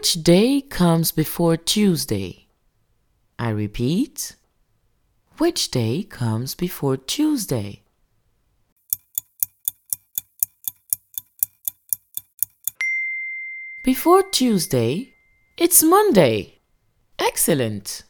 Which day comes before Tuesday? I repeat. Which day comes before Tuesday? Before Tuesday, it's Monday. Excellent.